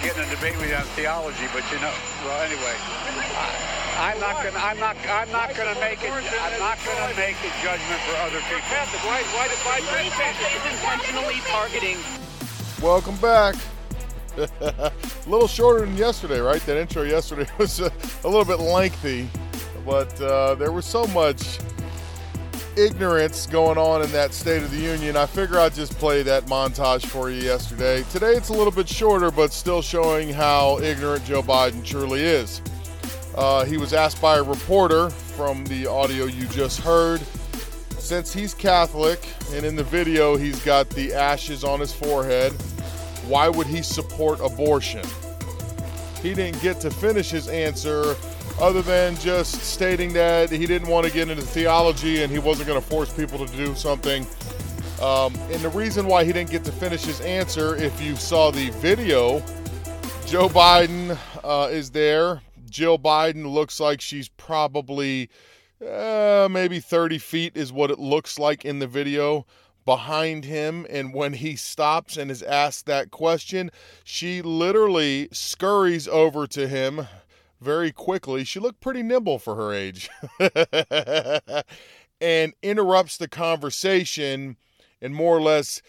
to get in a debate with you on theology, but you know, well, anyway, I, I'm not gonna, I'm not, I'm not gonna make it, I'm not gonna make a judgment for other You're people. Catholic. Why, why did why church pastors is intentionally targeting Welcome back. a little shorter than yesterday, right? That intro yesterday was a, a little bit lengthy, but uh, there was so much ignorance going on in that State of the Union. I figure I'd just play that montage for you yesterday. Today it's a little bit shorter, but still showing how ignorant Joe Biden truly is. Uh, he was asked by a reporter from the audio you just heard. Since he's Catholic, and in the video he's got the ashes on his forehead, why would he support abortion? He didn't get to finish his answer other than just stating that he didn't want to get into theology and he wasn't going to force people to do something. Um, and the reason why he didn't get to finish his answer, if you saw the video, Joe Biden uh, is there. Jill Biden looks like she's probably uh, maybe 30 feet, is what it looks like in the video behind him. And when he stops and is asked that question, she literally scurries over to him very quickly. She looked pretty nimble for her age. And interrupts the conversation and more or less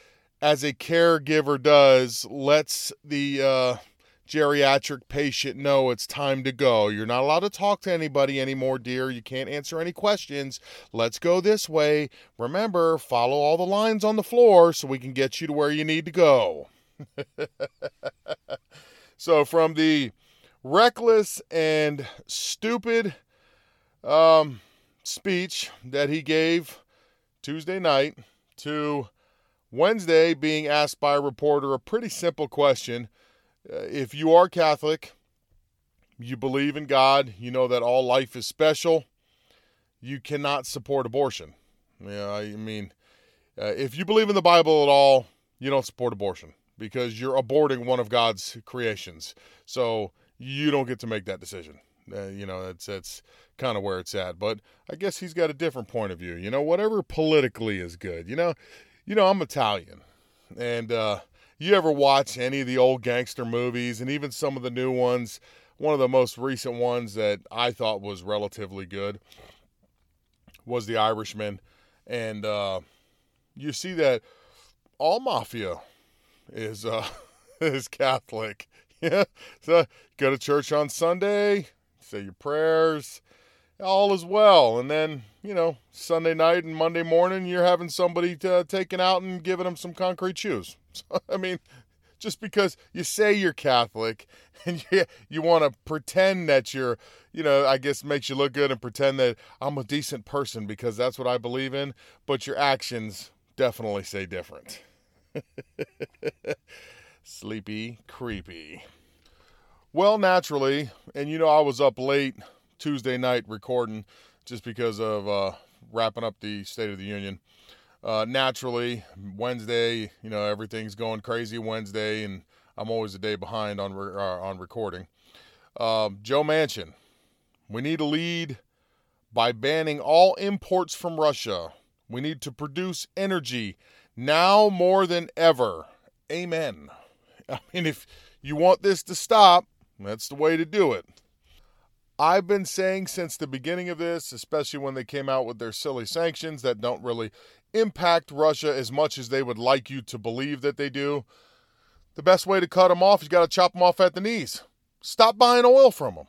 as a caregiver does lets the uh, geriatric patient know it's time to go. You're not allowed to talk to anybody anymore dear. You can't answer any questions. Let's go this way. Remember follow all the lines on the floor so we can get you to where you need to go. So from the reckless and stupid um, speech that he gave Tuesday night to Wednesday being asked by a reporter a pretty simple question. Uh, if you are Catholic, you believe in God, you know that all life is special, you cannot support abortion. Yeah, I mean, uh, if you believe in the Bible at all, you don't support abortion because you're aborting one of God's creations. So you don't get to make that decision. Uh, you know, that's that's kind of where it's at. But I guess he's got a different point of view. You know, whatever politically is good. You know, you know, I'm Italian, and uh, you ever watch any of the old gangster movies and even some of the new ones? One of the most recent ones that I thought was relatively good was The Irishman, and uh, you see that all mafia is uh, is Catholic. Yeah, so go to church on Sunday, say your prayers, all is well, and then you know Sunday night and Monday morning you're having somebody uh, taken out and giving them some concrete shoes. So, I mean, just because you say you're Catholic and you, you want to pretend that you're, you know, I guess makes you look good and pretend that I'm a decent person because that's what I believe in, but your actions definitely say different. Sleepy, creepy. Well, naturally, and you know, I was up late Tuesday night recording just because of uh, wrapping up the State of the Union. Uh, naturally, Wednesday, you know, everything's going crazy Wednesday, and I'm always a day behind on re- uh, on recording. Um, Joe Manchin, we need to lead by banning all imports from Russia. We need to produce energy now more than ever. Amen. I mean, if you want this to stop, that's the way to do it. I've been saying since the beginning of this, especially when they came out with their silly sanctions that don't really impact Russia as much as they would like you to believe that they do. The best way to cut them off, you got to chop them off at the knees. Stop buying oil from them.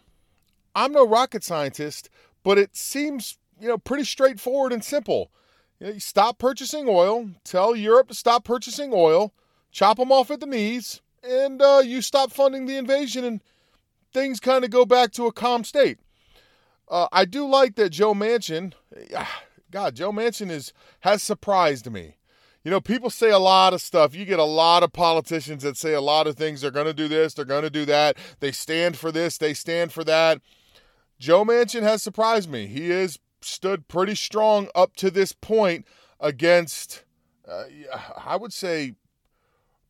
I'm no rocket scientist, but it seems, you know, pretty straightforward and simple. You, know, you stop purchasing oil, tell Europe to stop purchasing oil, chop them off at the knees, and uh, you stop funding the invasion, and things kind of go back to a calm state. Uh, I do like that Joe Manchin, God, Joe Manchin is has surprised me. You know, people say a lot of stuff. You get a lot of politicians that say a lot of things. They're going to do this, they're going to do that. They stand for this, they stand for that. Joe Manchin has surprised me. He has stood pretty strong up to this point against, uh, I would say,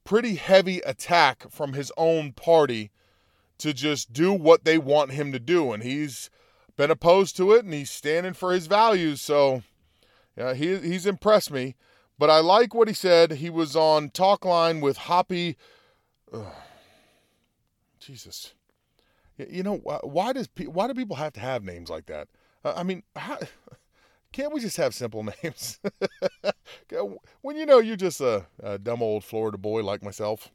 pretty heavy attack from his own party to just do what they want him to do. And he's been opposed to it and he's standing for his values. So yeah, he, he's impressed me. But I like what he said. He was on Talkline with Hoppy. Jesus. You know, why does why do people have to have names like that? Uh, I mean, how, can't we just have simple names? When you know you're just a, a, dumb old Florida boy like myself,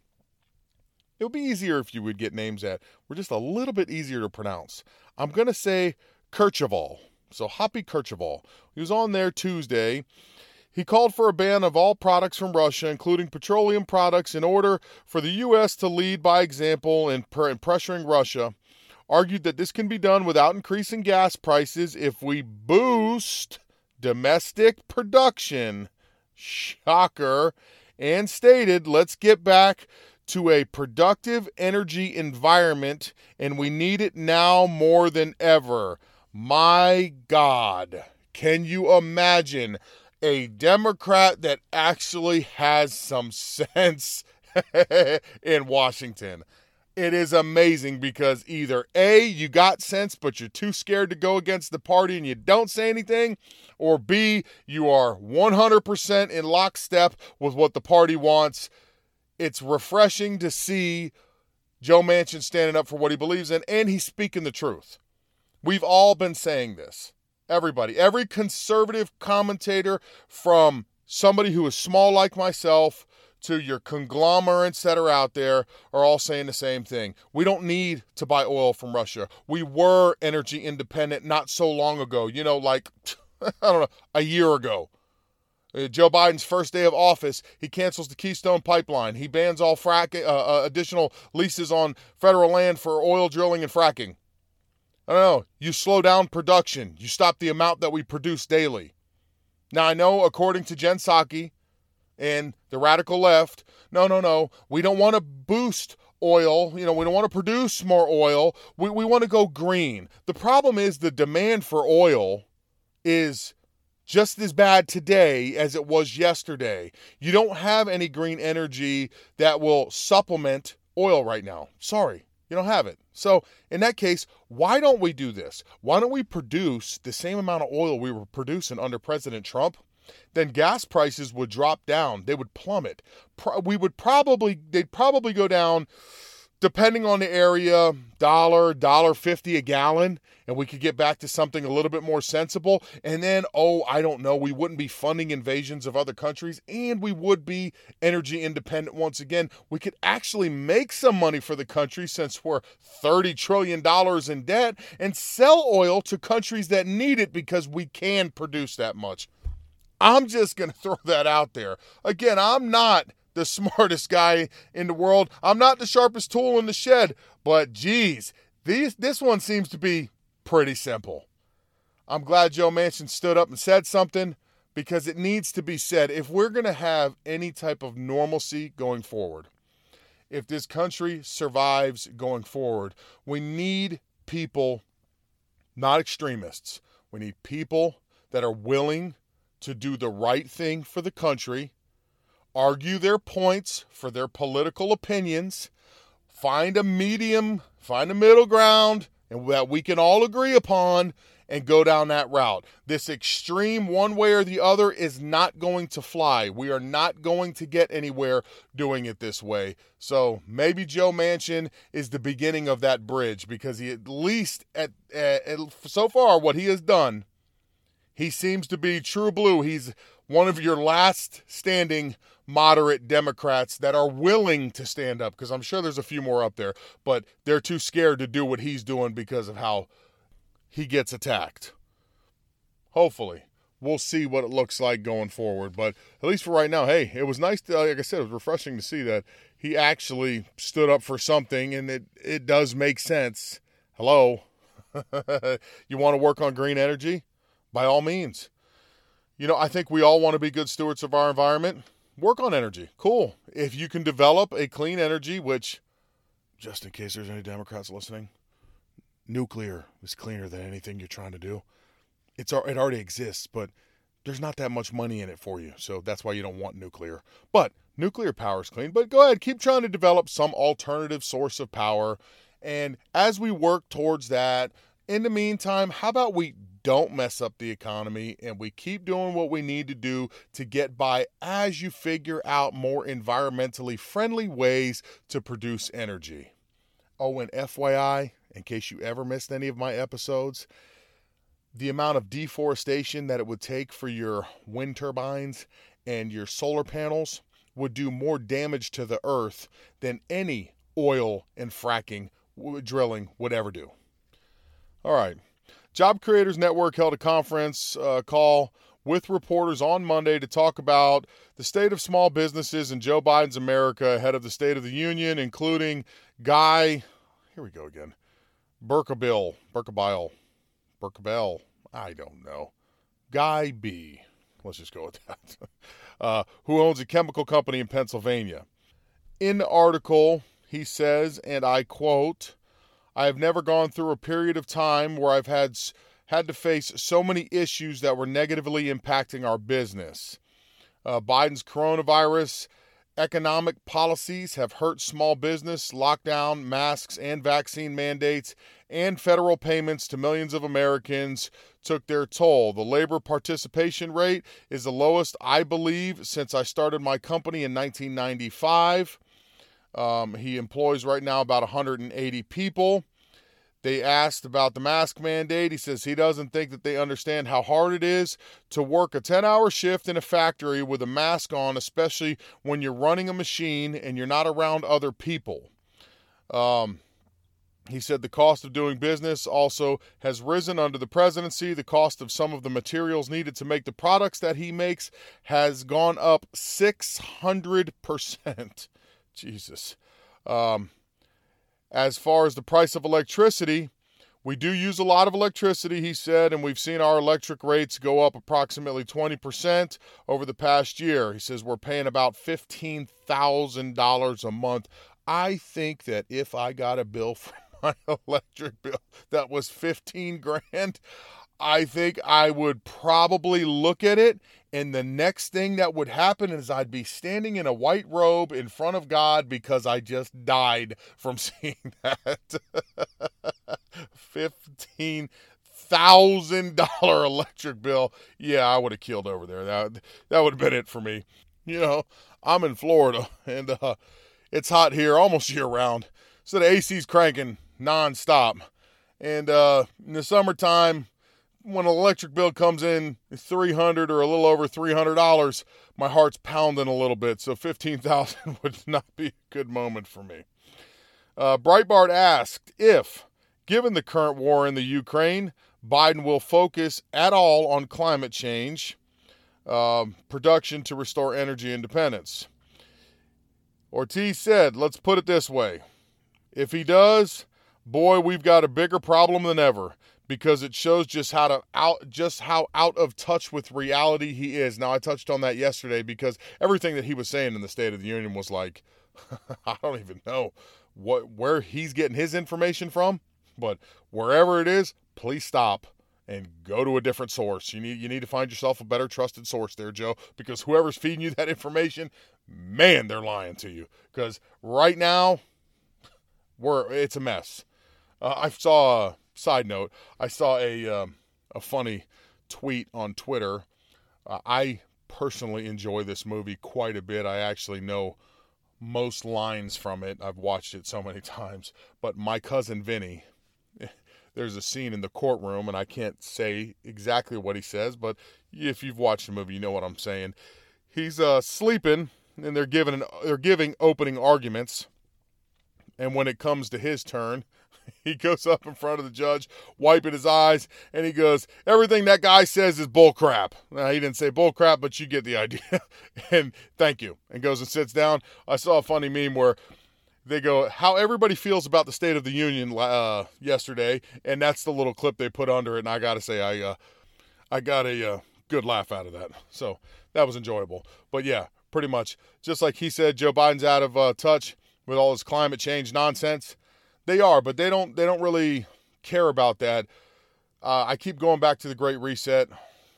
it would be easier if you would get names that were just a little bit easier to pronounce. I'm going to say Kercheval. So Hoppy Kercheval. He was on there Tuesday. He called for a ban of all products from Russia, including petroleum products, in order for the U.S. to lead by example in, in pressuring Russia argued that this can be done without increasing gas prices if we boost domestic production. Shocker. And stated, let's get back to a productive energy environment, and we need it now more than ever. My God, can you imagine a Democrat that actually has some sense in Washington? It is amazing because either A, you got sense, but you're too scared to go against the party and you don't say anything, or B, you are 100% in lockstep with what the party wants. It's refreshing to see Joe Manchin standing up for what he believes in, and he's speaking the truth. We've all been saying this. Everybody, every conservative commentator from somebody who is small like myself to your conglomerates that are out there are all saying the same thing. We don't need to buy oil from Russia. We were energy independent not so long ago, you know, like, I don't know, a year ago. Uh, Joe Biden's first day of office, he cancels the Keystone Pipeline. He bans all frack, uh, uh, additional leases on federal land for oil drilling and fracking. I don't know. You slow down production. You stop the amount that we produce daily. Now, I know, according to Jen Psaki, and the radical left. No, no, no. We don't want to boost oil. You know, we don't want to produce more oil. We, we want to go green. The problem is the demand for oil is just as bad today as it was yesterday. You don't have any green energy that will supplement oil right now. Sorry, you don't have it. So, in that case, why don't we do this? Why don't we produce the same amount of oil we were producing under President Trump? Then gas prices would drop down. They would plummet. We would probably, they'd probably go down, depending on the area, dollar, dollar fifty a gallon, and we could get back to something a little bit more sensible. And then, oh, I don't know, we wouldn't be funding invasions of other countries, and we would be energy independent once again. We could actually make some money for the country since we're $30 trillion in debt and sell oil to countries that need it because we can produce that much. I'm just going to throw that out there. Again, I'm not the smartest guy in the world. I'm not the sharpest tool in the shed, but geez, these, this one seems to be pretty simple. I'm glad Joe Manchin stood up and said something because it needs to be said. If we're going to have any type of normalcy going forward, if this country survives going forward, we need people, not extremists. We need people that are willing to do the right thing for the country, argue their points for their political opinions, find a medium, find a middle ground, and that we can all agree upon and go down that route. This extreme, one way or the other, is not going to fly. We are not going to get anywhere doing it this way. So maybe Joe Manchin is the beginning of that bridge because he, at least at, at, at so far, what he has done he seems to be true blue. He's one of your last standing moderate Democrats that are willing to stand up because I'm sure there's a few more up there, but they're too scared to do what he's doing because of how he gets attacked. Hopefully, we'll see what it looks like going forward. But at least for right now, hey, it was nice to, like I said, it was refreshing to see that he actually stood up for something and it, it does make sense. Hello. you want to work on green energy? By all means. you know, I think we all want to be good stewards of our environment. Work on energy. Cool. If you can develop a clean energy, which, just in case there's any Democrats listening, nuclear is cleaner than anything you're trying to do. It's it already exists, but there's not that much money in it for you. So that's why you don't want nuclear. But nuclear power is clean. But go ahead, keep trying to develop some alternative source of power. And as we work towards that, in the meantime, how about we don't mess up the economy and we keep doing what we need to do to get by as you figure out more environmentally friendly ways to produce energy? Oh, and FYI, in case you ever missed any of my episodes, the amount of deforestation that it would take for your wind turbines and your solar panels would do more damage to the earth than any oil and fracking drilling would ever do. All right. Job Creators Network held a conference uh, call with reporters on Monday to talk about the state of small businesses in Joe Biden's America ahead of the State of the Union, including Guy, here we go again, Burkabill, Burkabile, Burkabell, I don't know. Guy B. Let's just go with that. Uh, who owns a chemical company in Pennsylvania. In the article, he says, and I quote, I have never gone through a period of time where I've had had to face so many issues that were negatively impacting our business. Uh, Biden's coronavirus economic policies have hurt small business, lockdown, masks, and vaccine mandates, and federal payments to millions of Americans took their toll. The labor participation rate is the lowest, I believe, since I started my company in 1995. Um, he employs right now about 180 people. They asked about the mask mandate. He says he doesn't think that they understand how hard it is to work a 10 hour shift in a factory with a mask on, especially when you're running a machine and you're not around other people. Um, he said the cost of doing business also has risen under the presidency. The cost of some of the materials needed to make the products that he makes has gone up 600%. Jesus. Um, as far as the price of electricity, we do use a lot of electricity, he said, and we've seen our electric rates go up approximately 20% over the past year. He says we're paying about $15,000 a month. I think that if I got a bill for my electric bill that was 15 grand, I think I would probably look at it, and the next thing that would happen is I'd be standing in a white robe in front of God because I just died from seeing that. Fifteen thousand dollar electric bill. Yeah, I would have killed over there. That that would have been it for me. You know, I'm in Florida and uh, it's hot here almost year round, so the AC's cranking nonstop. And uh, in the summertime, when an electric bill comes in 300 or a little over $300, my heart's pounding a little bit. So 15,000 would not be a good moment for me. Uh, Breitbart asked if, given the current war in the Ukraine, Biden will focus at all on climate change, uh, production to restore energy independence. Ortiz said, let's put it this way. If he does, boy, we've got a bigger problem than ever because it shows just how to out just how out of touch with reality he is. Now I touched on that yesterday because everything that he was saying in the State of the Union was like I don't even know what where he's getting his information from, but wherever it is, please stop and go to a different source. You need you need to find yourself a better trusted source there, Joe, because whoever's feeding you that information, man, they're lying to you. Because right now, we're it's a mess. Uh, I saw side note, I saw a um, a funny tweet on Twitter. Uh, I personally enjoy this movie quite a bit. I actually know most lines from it. I've watched it so many times. But my cousin Vinny, there's a scene in the courtroom, and I can't say exactly what he says, but if you've watched the movie, you know what I'm saying. He's uh, sleeping, and they're giving an, they're giving opening arguments. And when it comes to his turn, he goes up in front of the judge, wiping his eyes, and he goes, Everything that guy says is bullcrap. Now, he didn't say bullcrap, but you get the idea. and thank you. And goes and sits down. I saw a funny meme where they go, How everybody feels about the State of the Union uh, yesterday. And that's the little clip they put under it. And I got to say, I, uh, I got a uh, good laugh out of that. So that was enjoyable. But yeah, pretty much just like he said, Joe Biden's out of uh, touch with all his climate change nonsense. They are, but they don't. They don't really care about that. Uh, I keep going back to the Great Reset.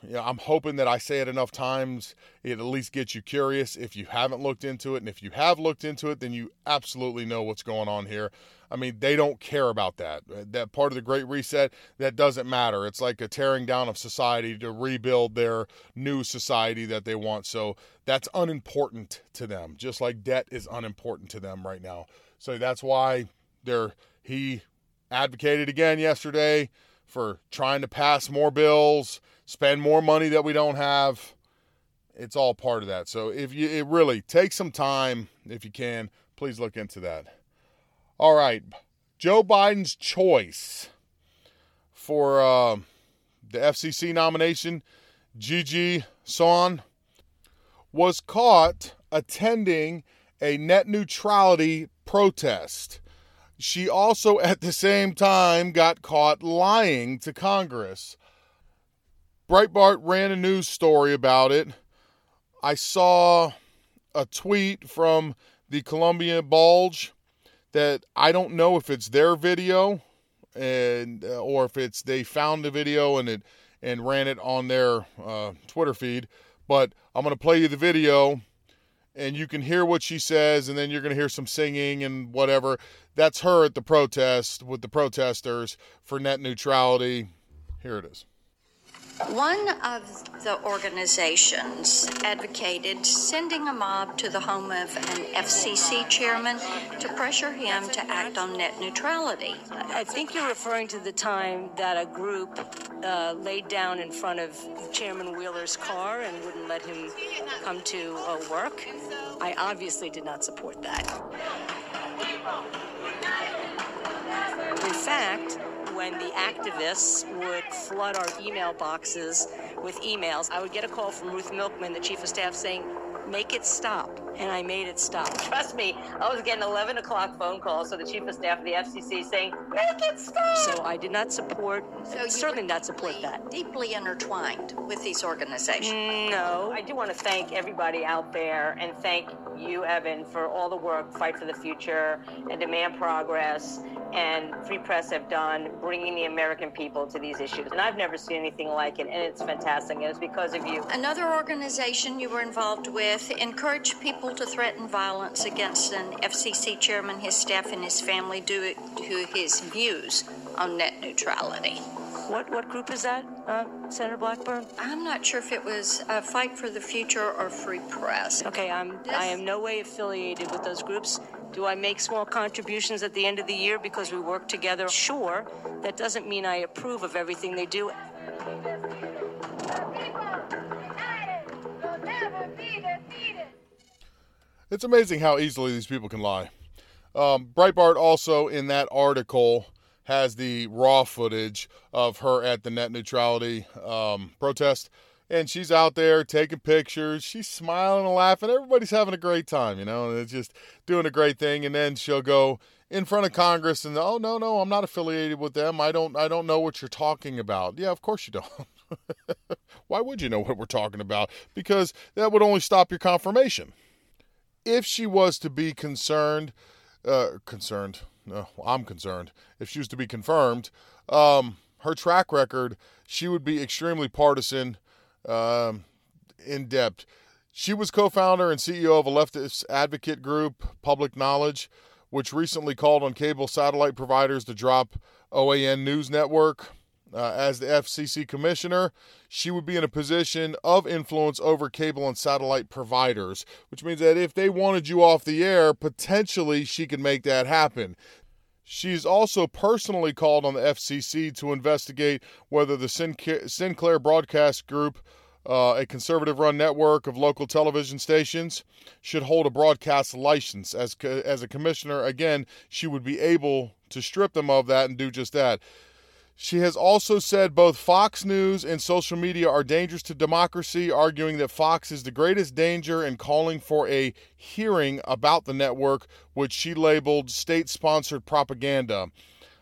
You know, I'm hoping that I say it enough times, it at least gets you curious if you haven't looked into it. And if you have looked into it, then you absolutely know what's going on here. I mean, they don't care about that. That part of the Great Reset, that doesn't matter. It's like a tearing down of society to rebuild their new society that they want. So that's unimportant to them, just like debt is unimportant to them right now. So that's why they're, he advocated again yesterday for trying to pass more bills spend more money that we don't have. It's all part of that. So if you it really take some time if you can, please look into that. All right, Joe Biden's choice for uh, the FCC nomination, Gigi Sohn, was caught attending a net neutrality protest. She also, at the same time, got caught lying to Congress. Breitbart ran a news story about it. I saw a tweet from the Columbia Bugle that I don't know if it's their video and uh, or if it's they found the video and it and ran it on their uh, Twitter feed. But I'm going to play you the video and you can hear what she says and then you're going to hear some singing and whatever. That's her at the protest with the protesters for net neutrality. Here it is. One of the organizations advocated sending a mob to the home of an FCC chairman to pressure him to act on net neutrality. I think you're referring to the time that a group uh, laid down in front of Chairman Wheeler's car and wouldn't let him come to uh, work. I obviously did not support that. In fact, when the activists would flood our email boxes with emails, I would get a call from Ruth Milkman, the chief of staff, saying, make it stop. And I made it stop. Trust me, I was getting 11 o'clock phone calls. So the chief of staff of the FCC saying, make it stop. So I did not support, So you certainly not support deeply- that. Deeply intertwined with these organizations. No. I do want to thank everybody out there and thank you, Evan, for all the work Fight for the Future and Demand Progress and Free Press have done bringing the American people to these issues. And I've never seen anything like it, and it's fantastic. And it's because of you. Another organization you were involved with encouraged people to threaten violence against an FCC chairman, his staff, and his family due to his views on net neutrality. What, what group is that, uh, Senator Blackburn? I'm not sure if it was uh, Fight for the Future or Free Press. Okay, I'm, I am no way affiliated with those groups. Do I make small contributions at the end of the year because we work together? Sure. That doesn't mean I approve of everything they do. It's amazing how easily these people can lie. Um, Breitbart also in that article has the raw footage of her at the net neutrality um, protest. And she's out there taking pictures. She's smiling and laughing. Everybody's having a great time, you know, and it's just doing a great thing. And then she'll go in front of Congress and, oh no, no, I'm not affiliated with them. I don't, I don't know what you're talking about. Yeah, of course you don't. Why would you know what we're talking about? Because that would only stop your confirmation if she was to be concerned, uh, concerned, I'm concerned. If she was to be confirmed, um, her track record, she would be extremely partisan, um, in depth. She was co founder and CEO of a leftist advocate group, Public Knowledge, which recently called on cable satellite providers to drop OAN News Network. Uh, as the FCC commissioner, she would be in a position of influence over cable and satellite providers, which means that if they wanted you off the air, potentially she could make that happen. She's also personally called on the FCC to investigate whether the Sinclair Broadcast Group, uh, a conservative run network of local television stations, should hold a broadcast license. As, as a commissioner, again, she would be able to strip them of that and do just that. She has also said both Fox News and social media are dangerous to democracy, arguing that Fox is the greatest danger and calling for a hearing about the network, which she labeled state sponsored propaganda.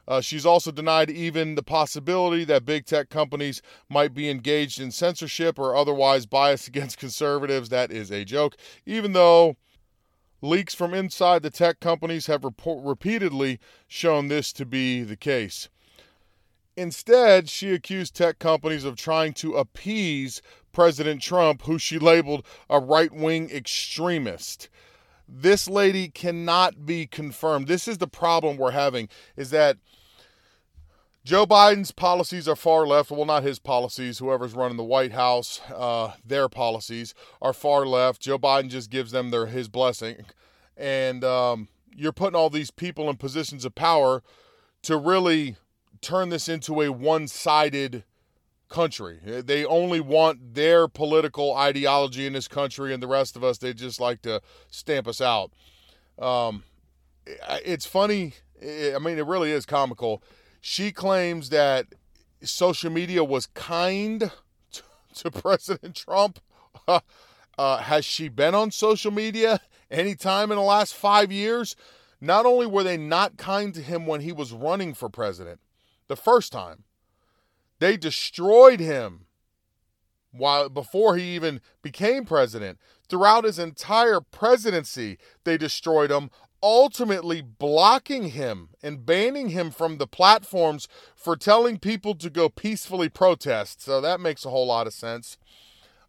Uh, she's also denied even the possibility that big tech companies might be engaged in censorship or otherwise biased against conservatives. That is a joke, even though leaks from inside the tech companies have report- repeatedly shown this to be the case. Instead, she accused tech companies of trying to appease President Trump, who she labeled a right wing extremist. This lady cannot be confirmed. This is the problem we're having is that Joe Biden's policies are far left. Well, not his policies. Whoever's running the White House, uh, their policies are far left. Joe Biden just gives them their his blessing, and um, you're putting all these people in positions of power to really turn this into a one-sided country. They only want their political ideology in this country, and the rest of us, they just like to stamp us out. Um, it's funny. I mean, it really is comical. She claims that social media was kind to, President Trump. Uh, has she been on social media any time in the last five years? Not only were they not kind to him when he was running for president, the first time, they destroyed him while before he even became president. Throughout his entire presidency, they destroyed him, ultimately blocking him and banning him from the platforms for telling people to go peacefully protest. So that makes a whole lot of sense.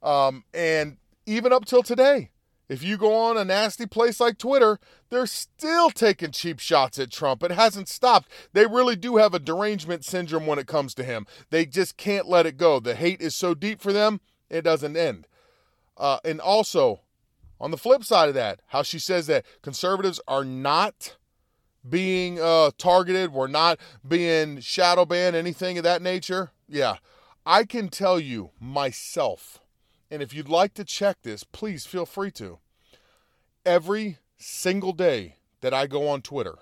Um, and even up till today, if you go on a nasty place like Twitter, they're still taking cheap shots at Trump. It hasn't stopped. They really do have a derangement syndrome when it comes to him. They just can't let it go. The hate is so deep for them, it doesn't end. Uh, and also, on the flip side of that, how she says that conservatives are not being uh, targeted, we're not being shadow banned, anything of that nature. Yeah, I can tell you myself and if you'd like to check this, please feel free to. Every single day that I go on Twitter,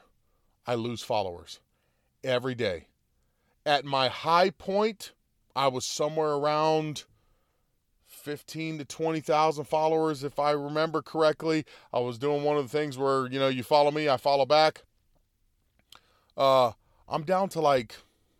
I lose followers. Every day. At my high point, I was somewhere around 15 to 20,000 followers if I remember correctly. I was doing one of the things where, you know, you follow me, I follow back. Uh I'm down to like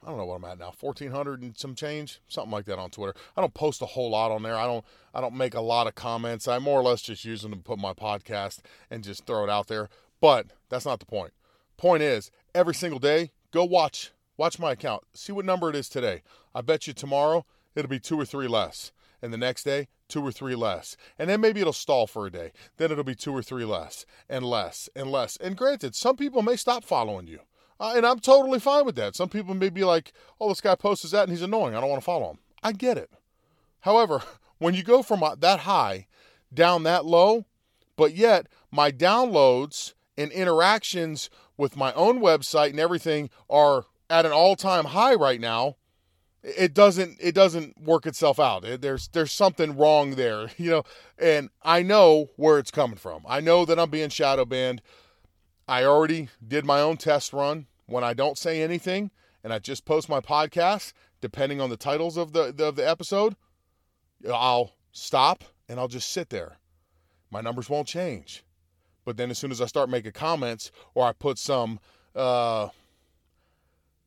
I don't know what I'm at now, 1400 and some change, something like that on Twitter. I don't post a whole lot on there. I don't I don't make a lot of comments. I more or less just use them to put my podcast and just throw it out there. But that's not the point. Point is, every single day, go watch watch my account. See what number it is today. I bet you tomorrow it'll be 2 or 3 less. And the next day, two or three less. And then maybe it'll stall for a day. Then it'll be two or three less and less and less. And granted, some people may stop following you. Uh, and I'm totally fine with that. Some people may be like, oh, this guy posts that and he's annoying. I don't want to follow him. I get it. However, when you go from uh, that high down that low, but yet my downloads and interactions with my own website and everything are at an all-time high right now, it doesn't it doesn't work itself out. There's there's something wrong there, you know, and I know where it's coming from. I know that I'm being shadow banned. I already did my own test run. When I don't say anything and I just post my podcast, depending on the titles of the, the of the episode, I'll stop and I'll just sit there. My numbers won't change. But then as soon as I start making comments or I put some uh,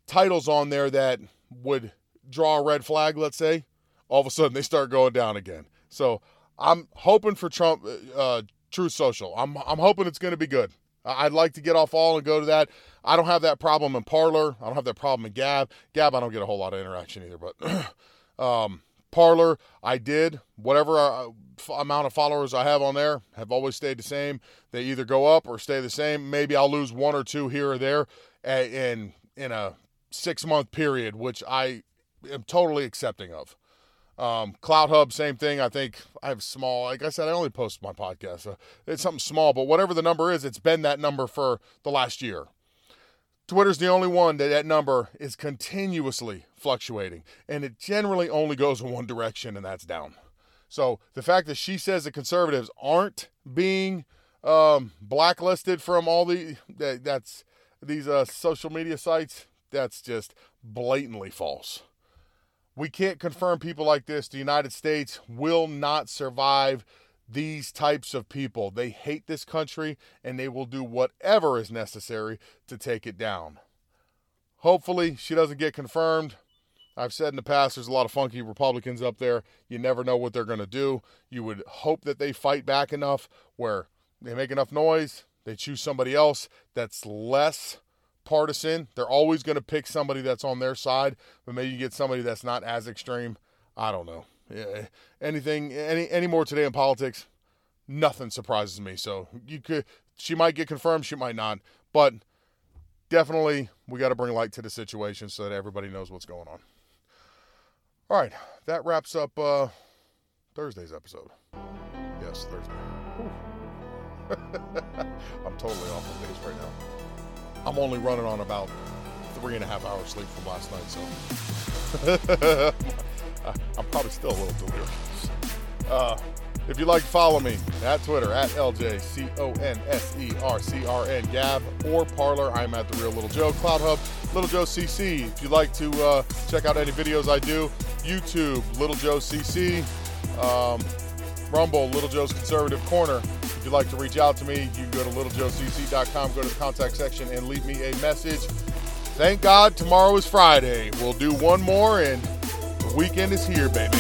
titles on there that would draw a red flag, let's say, all of a sudden they start going down again. So I'm hoping for Trump, uh, Truth Social. I'm I'm hoping it's going to be good. I'd like to get off all and go to that. I don't have that problem in Parler. I don't have that problem in Gab. Gab, I don't get a whole lot of interaction either, but um, Parler, I did. Whatever uh, amount of followers I have on there have always stayed the same. They either go up or stay the same. Maybe I'll lose one or two here or there in in a six month period, which I am totally accepting of. Um, CloutHub, same thing. I think I have small. Like I said, I only post my podcast. So it's something small, but whatever the number is, it's been that number for the last year. Twitter's the only one that that number is continuously fluctuating, and it generally only goes in one direction, and that's down. So the fact that she says the conservatives aren't being um, blacklisted from all the that, that's these uh, social media sites, that's just blatantly false. We can't confirm people like this. The United States will not survive these types of people. They hate this country and they will do whatever is necessary to take it down. hopefully she doesn't get confirmed. I've said in the past there's a lot of funky Republicans up there. You never know what they're going to do. You would hope that they fight back enough where they make enough noise, they choose somebody else that's less partisan. They're always going to pick somebody that's on their side, but maybe you get somebody that's not as extreme. I don't know. Yeah, anything any any more today in politics, nothing surprises me. So you could she might get confirmed, she might not, but definitely we got to bring light to the situation so that everybody knows what's going on. All right, that wraps up uh, Thursday's episode. Yes, Thursday. I'm totally off of pace right now. I'm only running on about three and a half hours sleep from last night, so I'm probably still a little delirious. Uh, if you'd like follow me at Twitter at LJCONSERCRN Gab or Parler. I'm at the Real Little Joe. CloutHub, Little Joe CC. If you'd like to uh, check out any videos I do, YouTube, Little Joe CC. Um, Rumble, Little Joe's Conservative Corner. If you'd like to reach out to me, you can go to littlejoecc.com, go to the contact section, and leave me a message. Thank God tomorrow is Friday. We'll do one more, and the weekend is here, baby.